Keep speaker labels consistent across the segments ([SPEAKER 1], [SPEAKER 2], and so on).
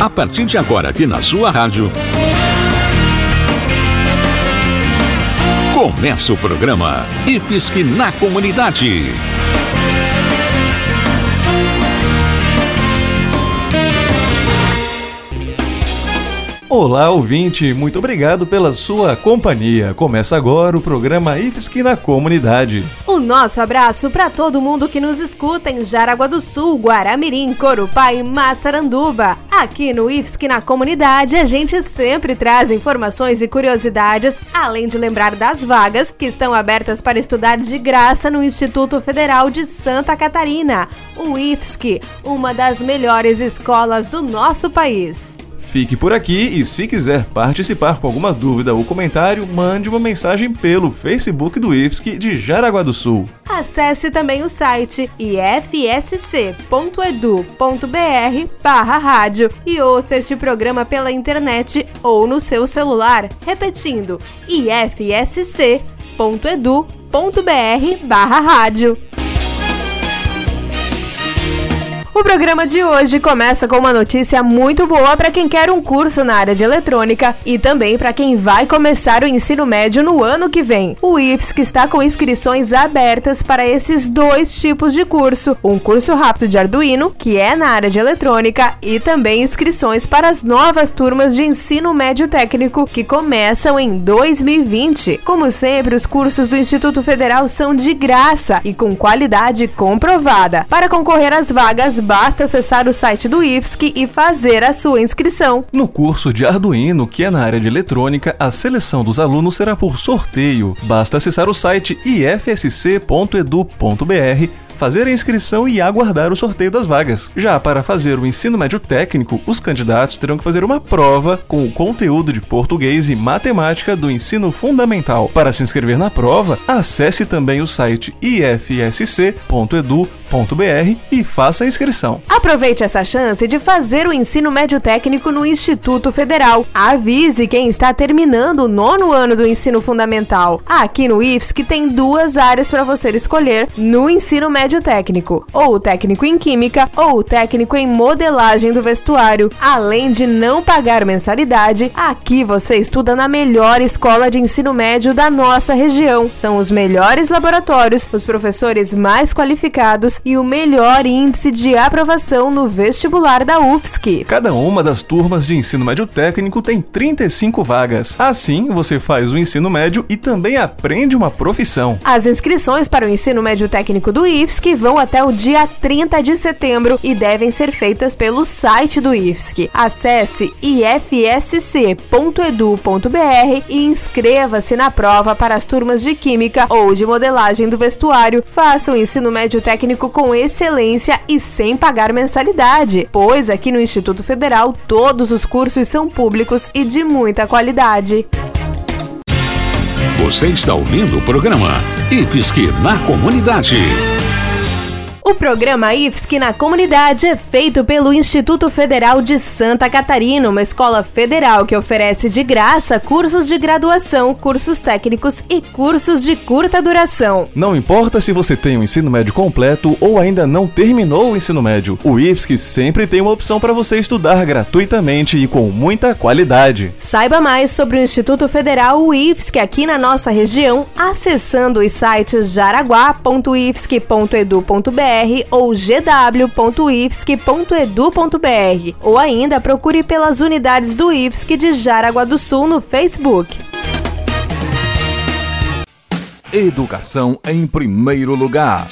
[SPEAKER 1] A partir de agora, aqui na sua rádio. Começa o programa IFSC na Comunidade.
[SPEAKER 2] Olá, ouvinte, muito obrigado pela sua companhia. Começa agora o programa IFSC na Comunidade.
[SPEAKER 3] O nosso abraço para todo mundo que nos escuta em Jaraguá do Sul, Guaramirim, Corupá e Massaranduba. Aqui no IFSC na Comunidade, a gente sempre traz informações e curiosidades, além de lembrar das vagas que estão abertas para estudar de graça no Instituto Federal de Santa Catarina, o IFSC, uma das melhores escolas do nosso país.
[SPEAKER 2] Fique por aqui e se quiser participar com alguma dúvida ou comentário, mande uma mensagem pelo Facebook do IFSC de Jaraguá do Sul.
[SPEAKER 3] Acesse também o site ifsc.edu.br barra rádio e ouça este programa pela internet ou no seu celular, repetindo ifsc.edu.br barra rádio. O programa de hoje começa com uma notícia muito boa para quem quer um curso na área de eletrônica e também para quem vai começar o ensino médio no ano que vem. O IFSC está com inscrições abertas para esses dois tipos de curso: um curso rápido de Arduino, que é na área de eletrônica, e também inscrições para as novas turmas de ensino médio técnico que começam em 2020. Como sempre, os cursos do Instituto Federal são de graça e com qualidade comprovada. Para concorrer às vagas, basta acessar o site do IFSC e fazer a sua inscrição.
[SPEAKER 2] No curso de Arduino, que é na área de eletrônica, a seleção dos alunos será por sorteio. Basta acessar o site ifsc.edu.br fazer a inscrição e aguardar o sorteio das vagas. Já para fazer o ensino médio técnico, os candidatos terão que fazer uma prova com o conteúdo de português e matemática do ensino fundamental. Para se inscrever na prova, acesse também o site ifsc.edu.br e faça a inscrição.
[SPEAKER 3] Aproveite essa chance de fazer o ensino médio técnico no Instituto Federal. Avise quem está terminando o nono ano do ensino fundamental. Aqui no IFSC tem duas áreas para você escolher no ensino médio técnico: ou o técnico em química ou o técnico em modelagem do vestuário. Além de não pagar mensalidade, aqui você estuda na melhor escola de ensino médio da nossa região. São os melhores laboratórios, os professores mais qualificados e o melhor índice de aprovação no vestibular da UFSC.
[SPEAKER 2] Cada uma das turmas de ensino médio técnico tem 35 vagas. Assim, você faz o ensino médio e também aprende uma profissão.
[SPEAKER 3] As inscrições para o ensino médio técnico do IFSC vão até o dia 30 de setembro e devem ser feitas pelo site do IFSC. Acesse ifsc.edu.br e inscreva-se na prova para as turmas de Química ou de Modelagem do Vestuário. Faça o ensino médio técnico com excelência e sem pagar mensalidade, pois aqui no Instituto Federal todos os cursos são públicos e de muita qualidade.
[SPEAKER 1] Você está ouvindo o programa IFSC na Comunidade.
[SPEAKER 3] O programa IFSC na comunidade é feito pelo Instituto Federal de Santa Catarina, uma escola federal que oferece de graça cursos de graduação, cursos técnicos e cursos de curta duração.
[SPEAKER 2] Não importa se você tem o um ensino médio completo ou ainda não terminou o ensino médio, o IFSC sempre tem uma opção para você estudar gratuitamente e com muita qualidade.
[SPEAKER 3] Saiba mais sobre o Instituto Federal IFSC aqui na nossa região acessando os sites jaraguá.ifsc.edu.br ou gw.ifsc.edu.br ou ainda procure pelas unidades do IFSC de Jaraguá do Sul no Facebook.
[SPEAKER 1] Educação em primeiro lugar.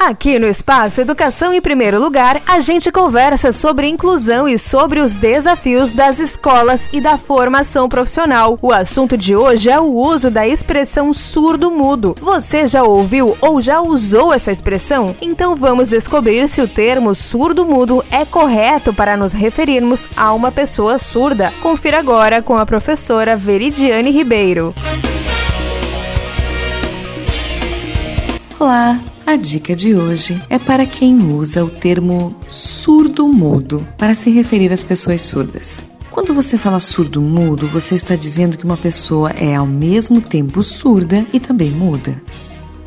[SPEAKER 3] Aqui no Espaço Educação em Primeiro Lugar, a gente conversa sobre inclusão e sobre os desafios das escolas e da formação profissional. O assunto de hoje é o uso da expressão surdo-mudo. Você já ouviu ou já usou essa expressão? Então vamos descobrir se o termo surdo-mudo é correto para nos referirmos a uma pessoa surda. Confira agora com a professora Veridiane Ribeiro.
[SPEAKER 4] Olá! A dica de hoje é para quem usa o termo surdo-mudo para se referir às pessoas surdas. Quando você fala surdo-mudo, você está dizendo que uma pessoa é ao mesmo tempo surda e também muda.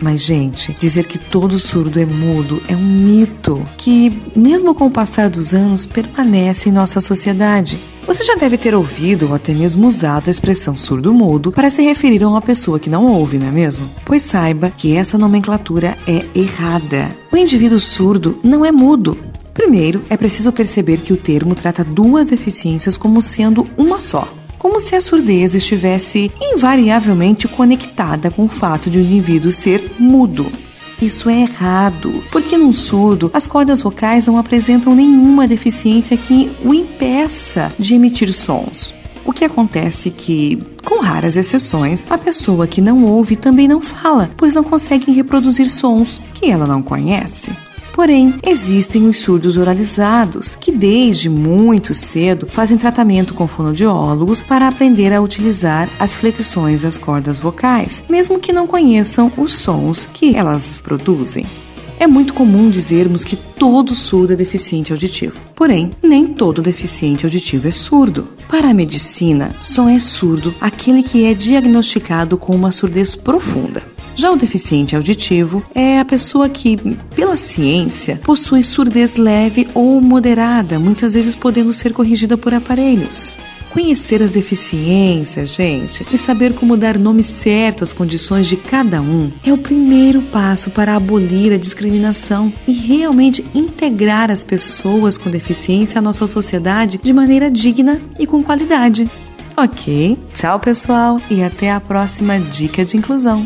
[SPEAKER 4] Mas, gente, dizer que todo surdo é mudo é um mito que, mesmo com o passar dos anos, permanece em nossa sociedade. Você já deve ter ouvido ou até mesmo usado a expressão surdo-mudo para se referir a uma pessoa que não ouve, não é mesmo? Pois saiba que essa nomenclatura é errada. O indivíduo surdo não é mudo. Primeiro, é preciso perceber que o termo trata duas deficiências como sendo uma só como se a surdez estivesse invariavelmente conectada com o fato de o indivíduo ser mudo. Isso é errado, porque num surdo as cordas vocais não apresentam nenhuma deficiência que o impeça de emitir sons. O que acontece é que, com raras exceções, a pessoa que não ouve também não fala, pois não consegue reproduzir sons que ela não conhece. Porém, existem os surdos oralizados, que desde muito cedo fazem tratamento com fonoaudiólogos para aprender a utilizar as flexões das cordas vocais, mesmo que não conheçam os sons que elas produzem. É muito comum dizermos que todo surdo é deficiente auditivo. Porém, nem todo deficiente auditivo é surdo. Para a medicina, só é surdo aquele que é diagnosticado com uma surdez profunda. Já o deficiente auditivo é a pessoa que, pela ciência, possui surdez leve ou moderada, muitas vezes podendo ser corrigida por aparelhos. Conhecer as deficiências, gente, e saber como dar nome certo às condições de cada um é o primeiro passo para abolir a discriminação e realmente integrar as pessoas com deficiência à nossa sociedade de maneira digna e com qualidade. Ok? Tchau, pessoal, e até a próxima Dica de Inclusão.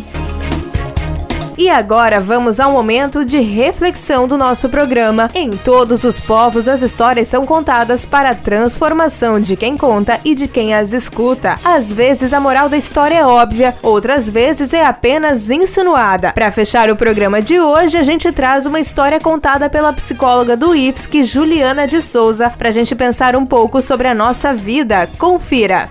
[SPEAKER 3] E agora vamos ao momento de reflexão do nosso programa. Em todos os povos, as histórias são contadas para a transformação de quem conta e de quem as escuta. Às vezes a moral da história é óbvia, outras vezes é apenas insinuada. Para fechar o programa de hoje, a gente traz uma história contada pela psicóloga do IFSC, Juliana de Souza, para a gente pensar um pouco sobre a nossa vida. Confira!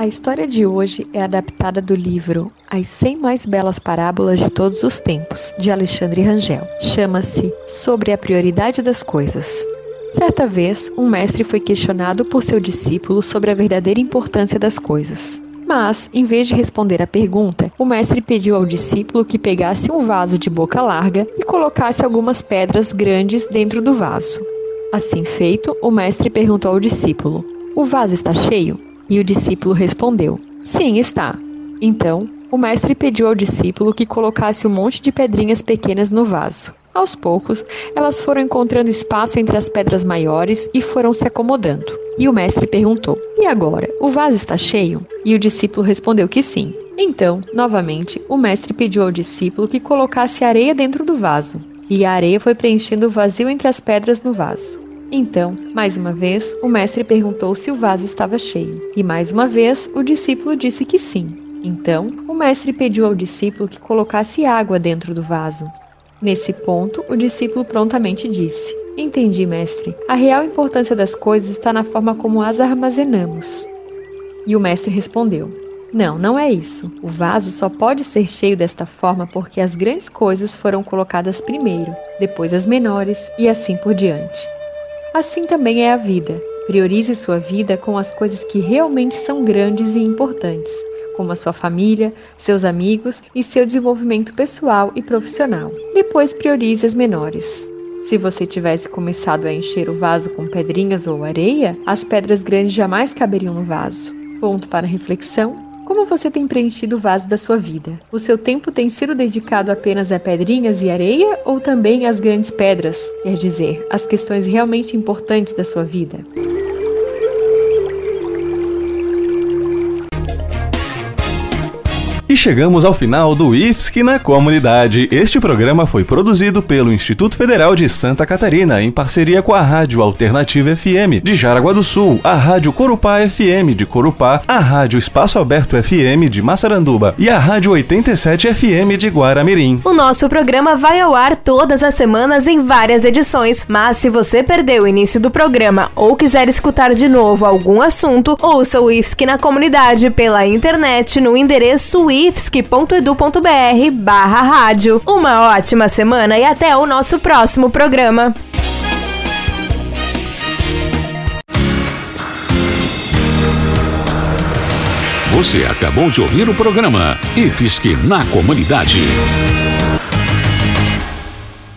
[SPEAKER 5] A história de hoje é adaptada do livro As 100 Mais Belas Parábolas de Todos os Tempos, de Alexandre Rangel. Chama-se Sobre a Prioridade das Coisas. Certa vez, um mestre foi questionado por seu discípulo sobre a verdadeira importância das coisas. Mas, em vez de responder à pergunta, o mestre pediu ao discípulo que pegasse um vaso de boca larga e colocasse algumas pedras grandes dentro do vaso. Assim feito, o mestre perguntou ao discípulo: O vaso está cheio? E o discípulo respondeu: Sim, está. Então, o mestre pediu ao discípulo que colocasse um monte de pedrinhas pequenas no vaso. Aos poucos, elas foram encontrando espaço entre as pedras maiores e foram se acomodando. E o mestre perguntou: E agora, o vaso está cheio? E o discípulo respondeu que sim. Então, novamente, o mestre pediu ao discípulo que colocasse areia dentro do vaso. E a areia foi preenchendo o vazio entre as pedras no vaso. Então, mais uma vez, o mestre perguntou se o vaso estava cheio, e mais uma vez o discípulo disse que sim. Então, o mestre pediu ao discípulo que colocasse água dentro do vaso. Nesse ponto, o discípulo prontamente disse: Entendi, mestre. A real importância das coisas está na forma como as armazenamos. E o mestre respondeu: Não, não é isso. O vaso só pode ser cheio desta forma porque as grandes coisas foram colocadas primeiro, depois as menores e assim por diante. Assim também é a vida. Priorize sua vida com as coisas que realmente são grandes e importantes, como a sua família, seus amigos e seu desenvolvimento pessoal e profissional. Depois priorize as menores. Se você tivesse começado a encher o vaso com pedrinhas ou areia, as pedras grandes jamais caberiam no vaso. Ponto para reflexão como você tem preenchido o vaso da sua vida? O seu tempo tem sido dedicado apenas a pedrinhas e areia ou também às grandes pedras, quer dizer, às questões realmente importantes da sua vida?
[SPEAKER 2] E chegamos ao final do IFSC na comunidade. Este programa foi produzido pelo Instituto Federal de Santa Catarina, em parceria com a Rádio Alternativa FM de Jaraguá do Sul, a Rádio Corupá FM de Corupá, a Rádio Espaço Aberto FM de Massaranduba e a Rádio 87 FM de Guaramirim.
[SPEAKER 3] O nosso programa vai ao ar todas as semanas em várias edições, mas se você perdeu o início do programa ou quiser escutar de novo algum assunto, ouça o IFSC na comunidade pela internet no endereço ifsc.edu.br barra rádio. Uma ótima semana e até o nosso próximo programa.
[SPEAKER 1] Você acabou de ouvir o programa IFSC na Comunidade.